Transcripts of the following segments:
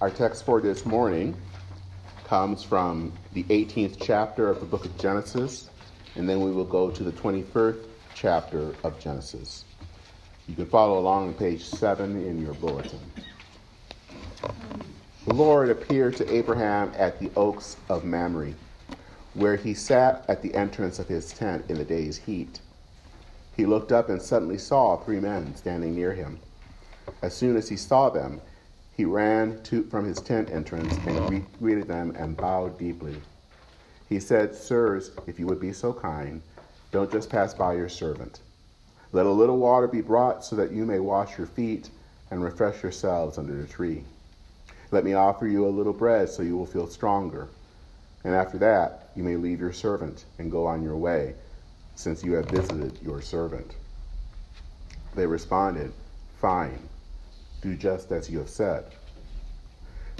Our text for this morning comes from the 18th chapter of the book of Genesis, and then we will go to the 21st chapter of Genesis. You can follow along on page 7 in your bulletin. The Lord appeared to Abraham at the oaks of Mamre, where he sat at the entrance of his tent in the day's heat. He looked up and suddenly saw three men standing near him. As soon as he saw them, he ran to, from his tent entrance and greeted them and bowed deeply. He said, Sirs, if you would be so kind, don't just pass by your servant. Let a little water be brought so that you may wash your feet and refresh yourselves under the tree. Let me offer you a little bread so you will feel stronger. And after that, you may leave your servant and go on your way, since you have visited your servant. They responded, Fine do just as you have said.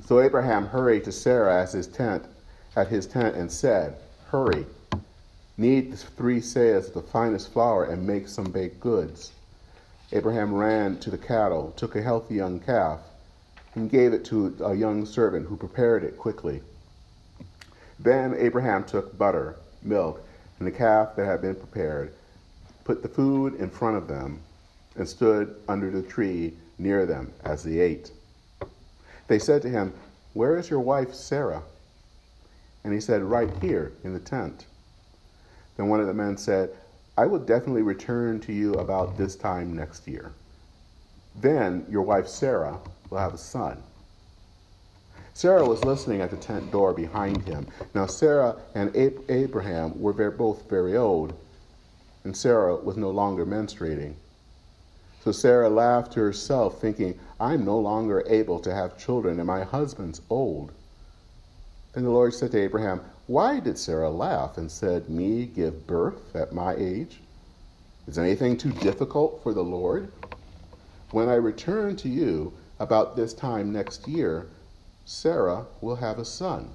So Abraham hurried to Sarah at his tent, at his tent and said, Hurry, knead three seahs of the finest flour and make some baked goods. Abraham ran to the cattle, took a healthy young calf, and gave it to a young servant who prepared it quickly. Then Abraham took butter, milk, and the calf that had been prepared, put the food in front of them, and stood under the tree near them as they ate. They said to him, Where is your wife Sarah? And he said, Right here in the tent. Then one of the men said, I will definitely return to you about this time next year. Then your wife Sarah will have a son. Sarah was listening at the tent door behind him. Now, Sarah and Abraham were both very old, and Sarah was no longer menstruating. So Sarah laughed to herself, thinking, I'm no longer able to have children, and my husband's old. Then the Lord said to Abraham, Why did Sarah laugh and said, Me give birth at my age? Is anything too difficult for the Lord? When I return to you about this time next year, Sarah will have a son.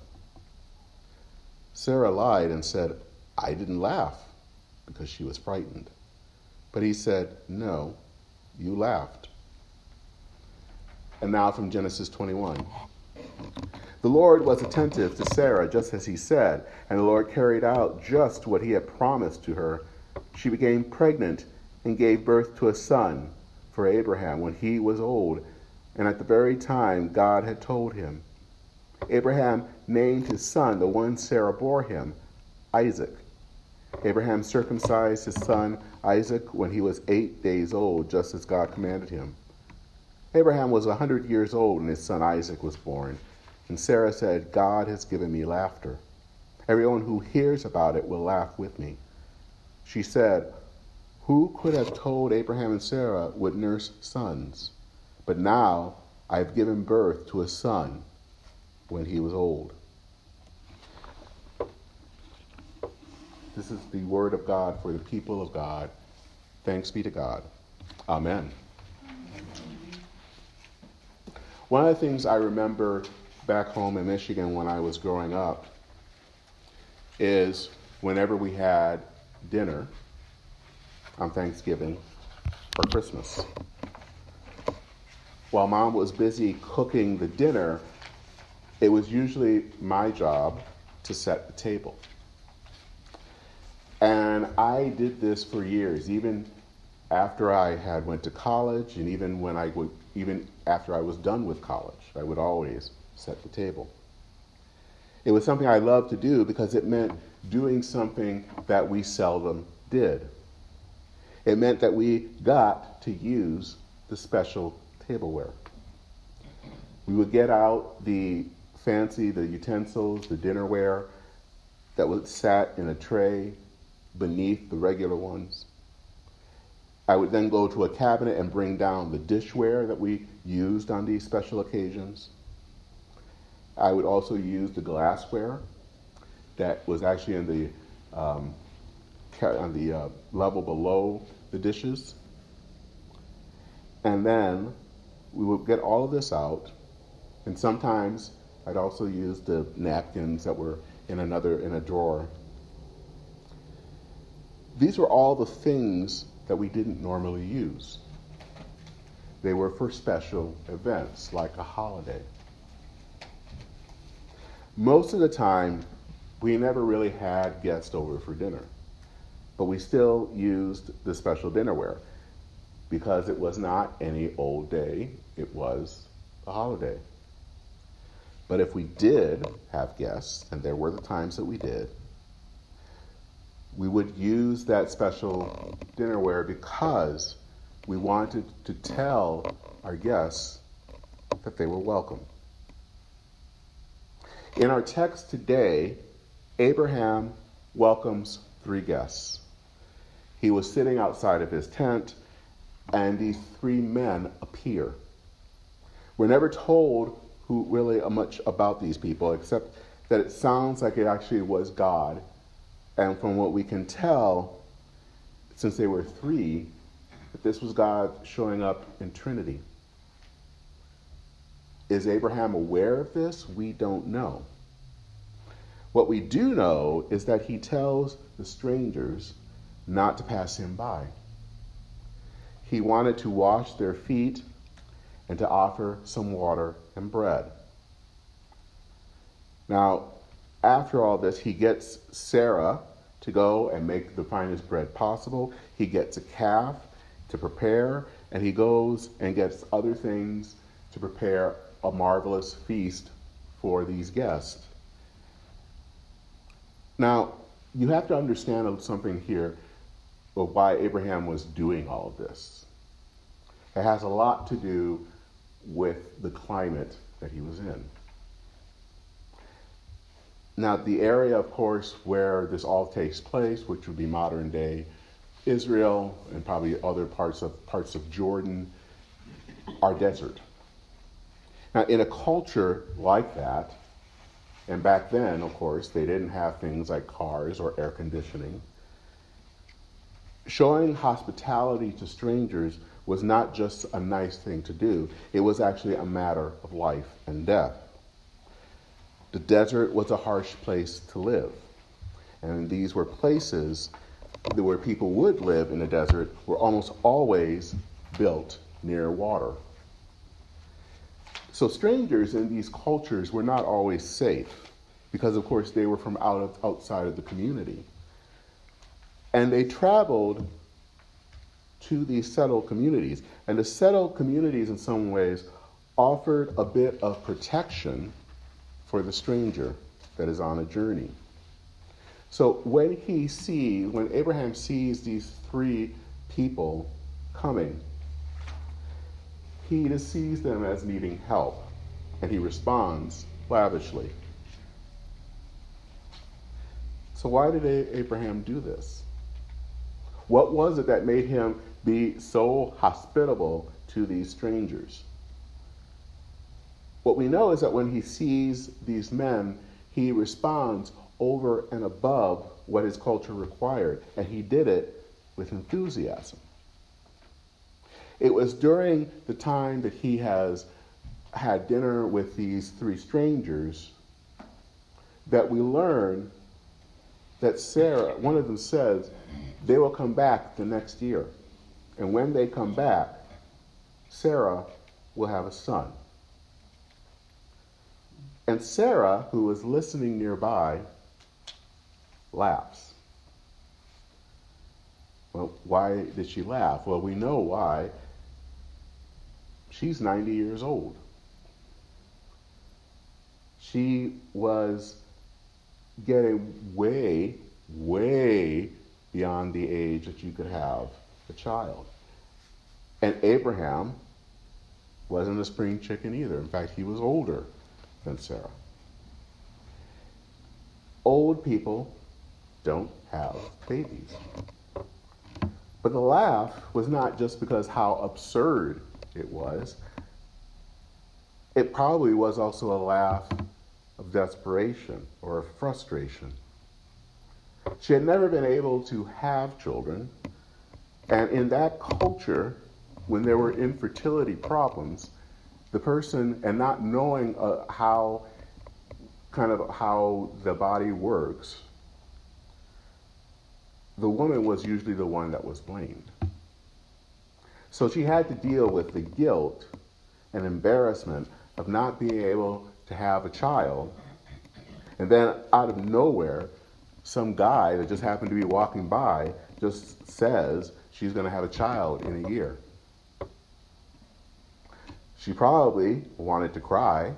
Sarah lied and said, I didn't laugh because she was frightened. But he said, No, you laughed. And now from Genesis 21. The Lord was attentive to Sarah, just as he said, and the Lord carried out just what he had promised to her. She became pregnant and gave birth to a son for Abraham when he was old, and at the very time God had told him. Abraham named his son, the one Sarah bore him, Isaac. Abraham circumcised his son Isaac when he was eight days old, just as God commanded him. Abraham was a hundred years old when his son Isaac was born, and Sarah said, God has given me laughter. Everyone who hears about it will laugh with me. She said, Who could have told Abraham and Sarah would nurse sons? But now I have given birth to a son when he was old. This is the word of God for the people of God. Thanks be to God. Amen. One of the things I remember back home in Michigan when I was growing up is whenever we had dinner on Thanksgiving or Christmas. While mom was busy cooking the dinner, it was usually my job to set the table. And I did this for years, even after I had went to college, and even when I would, even after I was done with college, I would always set the table. It was something I loved to do because it meant doing something that we seldom did. It meant that we got to use the special tableware. We would get out the fancy, the utensils, the dinnerware that was sat in a tray beneath the regular ones. I would then go to a cabinet and bring down the dishware that we used on these special occasions. I would also use the glassware that was actually in the um, on the uh, level below the dishes. And then we would get all of this out, and sometimes I'd also use the napkins that were in another in a drawer these were all the things that we didn't normally use. They were for special events like a holiday. Most of the time, we never really had guests over for dinner, but we still used the special dinnerware because it was not any old day, it was a holiday. But if we did have guests, and there were the times that we did, we would use that special dinnerware because we wanted to tell our guests that they were welcome. In our text today, Abraham welcomes three guests. He was sitting outside of his tent, and these three men appear. We're never told who really much about these people, except that it sounds like it actually was God. And from what we can tell, since they were three, that this was God showing up in Trinity. Is Abraham aware of this? We don't know. What we do know is that he tells the strangers not to pass him by. He wanted to wash their feet and to offer some water and bread. Now, after all this, he gets Sarah to go and make the finest bread possible. He gets a calf to prepare, and he goes and gets other things to prepare a marvelous feast for these guests. Now, you have to understand something here of why Abraham was doing all of this. It has a lot to do with the climate that he was in. Now, the area, of course, where this all takes place, which would be modern day Israel and probably other parts of parts of Jordan, are desert. Now, in a culture like that, and back then, of course, they didn't have things like cars or air conditioning. Showing hospitality to strangers was not just a nice thing to do, it was actually a matter of life and death. The desert was a harsh place to live, and these were places where people would live in the desert were almost always built near water. So strangers in these cultures were not always safe because, of course, they were from out of, outside of the community. And they traveled to these settled communities. And the settled communities, in some ways, offered a bit of protection for the stranger that is on a journey. So when he sees, when Abraham sees these three people coming, he sees them as needing help, and he responds lavishly. So why did Abraham do this? What was it that made him be so hospitable to these strangers. What we know is that when he sees these men, he responds over and above what his culture required, and he did it with enthusiasm. It was during the time that he has had dinner with these three strangers that we learn that Sarah, one of them says, they will come back the next year. And when they come back, Sarah will have a son. And Sarah, who was listening nearby, laughs. Well, why did she laugh? Well, we know why. She's 90 years old. She was getting way, way beyond the age that you could have a child. And Abraham wasn't a spring chicken either. In fact, he was older than Sarah. Old people don't have babies. But the laugh was not just because how absurd it was. It probably was also a laugh of desperation or of frustration. She had never been able to have children, and in that culture, when there were infertility problems, the person, and not knowing uh, how kind of how the body works, the woman was usually the one that was blamed. So she had to deal with the guilt and embarrassment of not being able to have a child And then out of nowhere, some guy that just happened to be walking by just says she's going to have a child in a year. She probably wanted to cry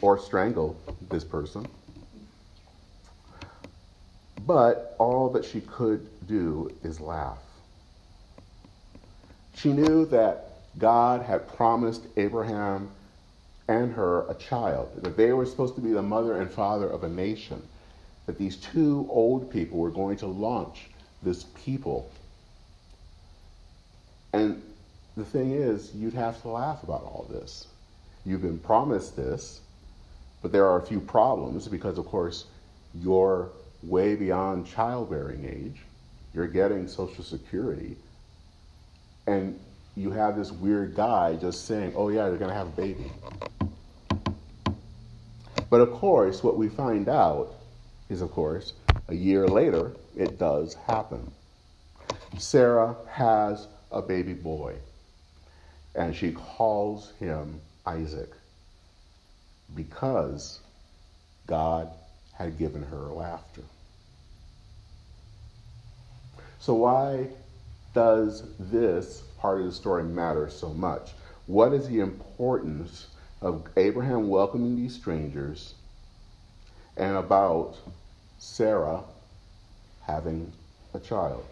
or strangle this person. But all that she could do is laugh. She knew that God had promised Abraham and her a child, that they were supposed to be the mother and father of a nation, that these two old people were going to launch this people. And the thing is, you'd have to laugh about all this. You've been promised this, but there are a few problems because, of course, you're way beyond childbearing age. You're getting Social Security. And you have this weird guy just saying, oh, yeah, you're going to have a baby. But of course, what we find out is, of course, a year later, it does happen. Sarah has a baby boy, and she calls him Isaac because God had given her laughter. So, why does this part of the story matter so much? What is the importance of Abraham welcoming these strangers and about Sarah having a child?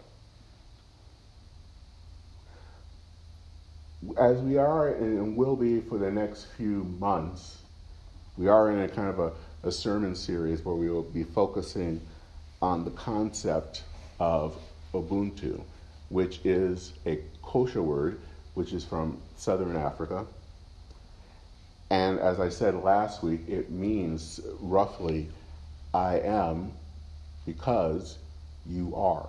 As we are and will be for the next few months, we are in a kind of a, a sermon series where we will be focusing on the concept of Ubuntu, which is a Xhosa word, which is from southern Africa. And as I said last week, it means roughly, I am because you are.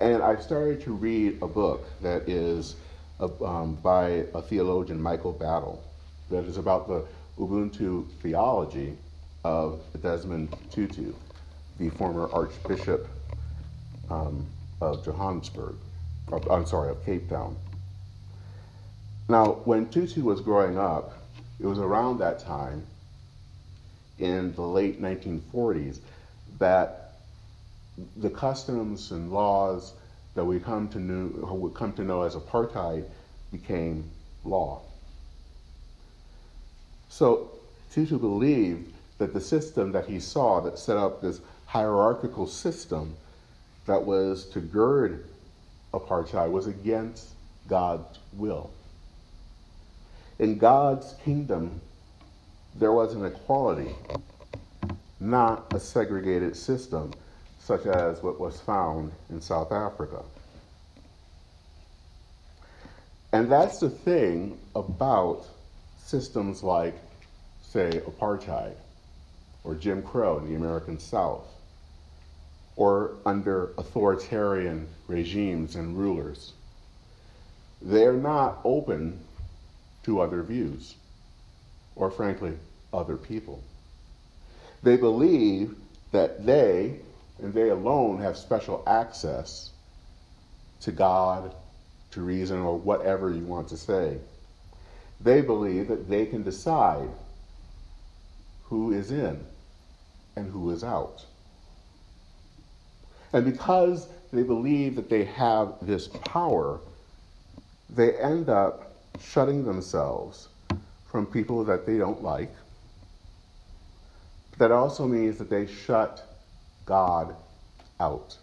And I started to read a book that is um, by a theologian, Michael Battle that is about the Ubuntu theology of Desmond Tutu, the former Archbishop um, of Johannesburg. Of, I'm sorry, of Cape Town. Now, when Tutu was growing up, it was around that time, in the late 1940s, that the customs and laws that we come to know, come to know as apartheid became law. So Tutu believed that the system that he saw that set up this hierarchical system that was to gird apartheid was against God's will. In God's kingdom, there was an equality, not a segregated system such as what was found in South Africa. And that's the thing about systems like, say, apartheid or Jim Crow in the American South, or under authoritarian regimes and rulers. They're not open to other views, or frankly, other people. They believe that they, and they alone, have special access to God, to reason, or whatever you want to say they believe that they can decide who is in and who is out. And because they believe that they have this power, they end up shutting themselves from people that they don't like. That also means that they shut God out.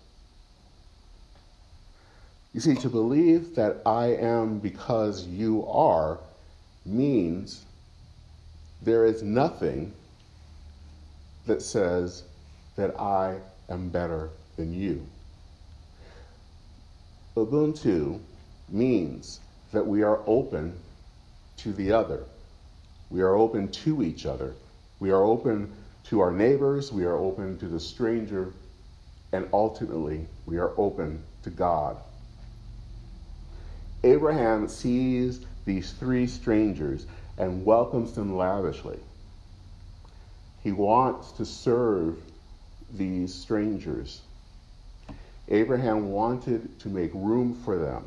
You see, to believe that I am because you are means there is nothing that says that I am better than you. Ubuntu means that we are open to the other. We are open to each other. We are open to our neighbors. We are open to the stranger. And ultimately, we are open to God. Abraham sees these three strangers and welcomes them lavishly. He wants to serve these strangers. Abraham wanted to make room for them.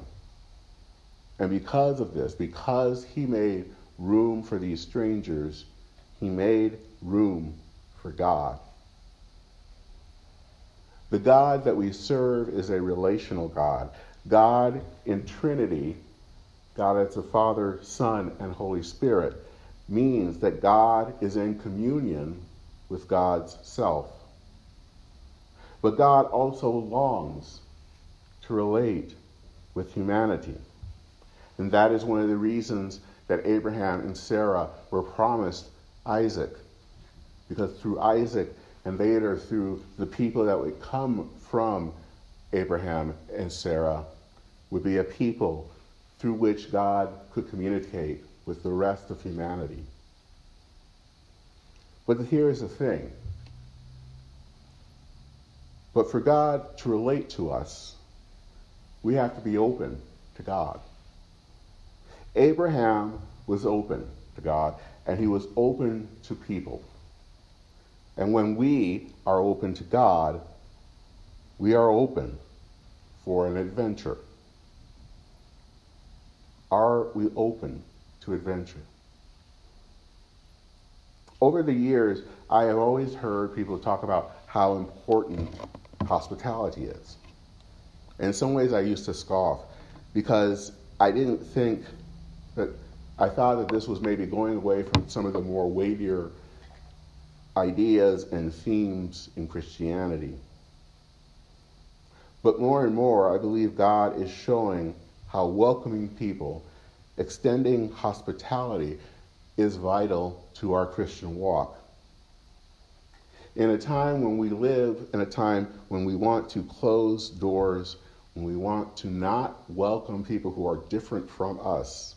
And because of this, because he made room for these strangers, he made room for God. The God that we serve is a relational God. God in Trinity, God as the Father, Son, and Holy Spirit, means that God is in communion with God's self. But God also longs to relate with humanity. And that is one of the reasons that Abraham and Sarah were promised Isaac. Because through Isaac and later through the people that would come from Abraham and Sarah would be a people through which God could communicate with the rest of humanity. But here is the thing. But for God to relate to us, we have to be open to God. Abraham was open to God, and he was open to people. And when we are open to God, we are open for an adventure. Are we open to adventure? Over the years, I have always heard people talk about how important hospitality is. In some ways, I used to scoff because I didn't think that I thought that this was maybe going away from some of the more weightier ideas and themes in Christianity. But more and more, I believe God is showing how welcoming people, extending hospitality, is vital to our Christian walk. In a time when we live, in a time when we want to close doors, when we want to not welcome people who are different from us,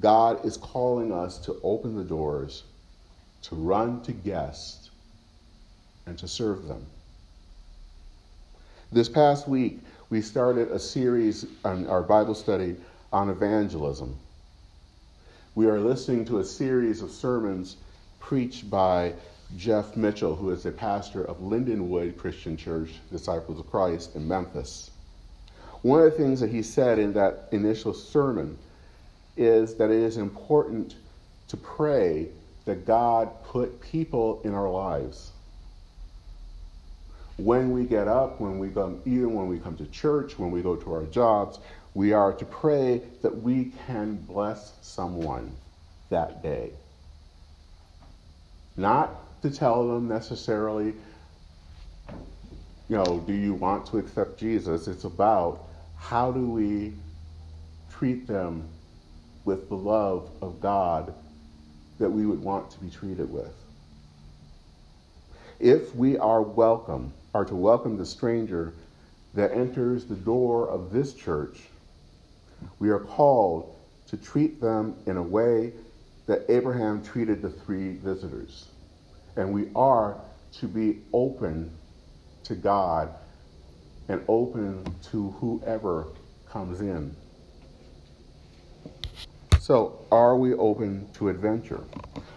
God is calling us to open the doors, to run to guests, and to serve them. This past week, we started a series on our Bible study on evangelism. We are listening to a series of sermons preached by Jeff Mitchell, who is a pastor of Lindenwood Christian Church, Disciples of Christ in Memphis. One of the things that he said in that initial sermon is that it is important to pray that God put people in our lives. When we get up, when we come, even when we come to church, when we go to our jobs, we are to pray that we can bless someone that day. Not to tell them necessarily, you know, do you want to accept Jesus? It's about how do we treat them with the love of God that we would want to be treated with. If we are welcome, are to welcome the stranger that enters the door of this church, we are called to treat them in a way that Abraham treated the three visitors. And we are to be open to God and open to whoever comes in. So, are we open to adventure?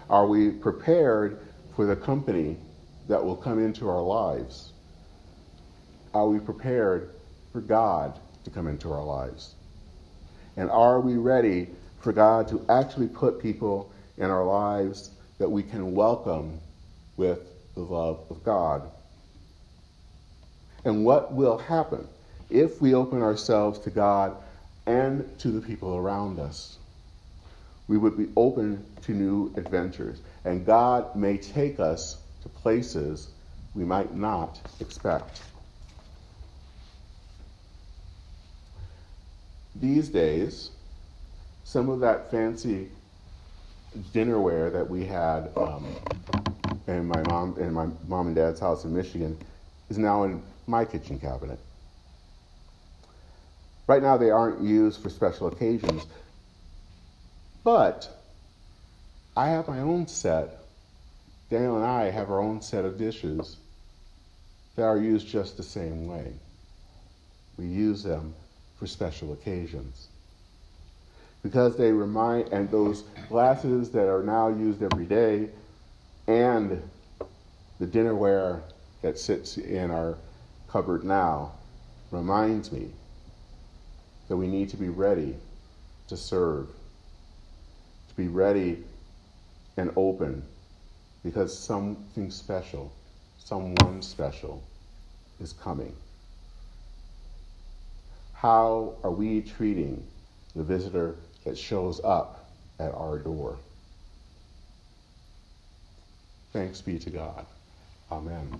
Are we prepared for the company that will come into our lives? Are we prepared for God to come into our lives? And are we ready for God to actually put people in our lives that we can welcome with the love of God? And what will happen if we open ourselves to God and to the people around us? We would be open to new adventures. And God may take us to places we might not expect. These days, some of that fancy dinnerware that we had um, in my mom in my mom and dad's house in Michigan is now in my kitchen cabinet. Right now, they aren't used for special occasions, but I have my own set. Daniel and I have our own set of dishes that are used just the same way. We use them for special occasions. Because they remind, and those glasses that are now used every day, and the dinnerware that sits in our cupboard now reminds me that we need to be ready to serve be ready and open because something special, someone special is coming. How are we treating the visitor that shows up at our door? Thanks be to God. Amen.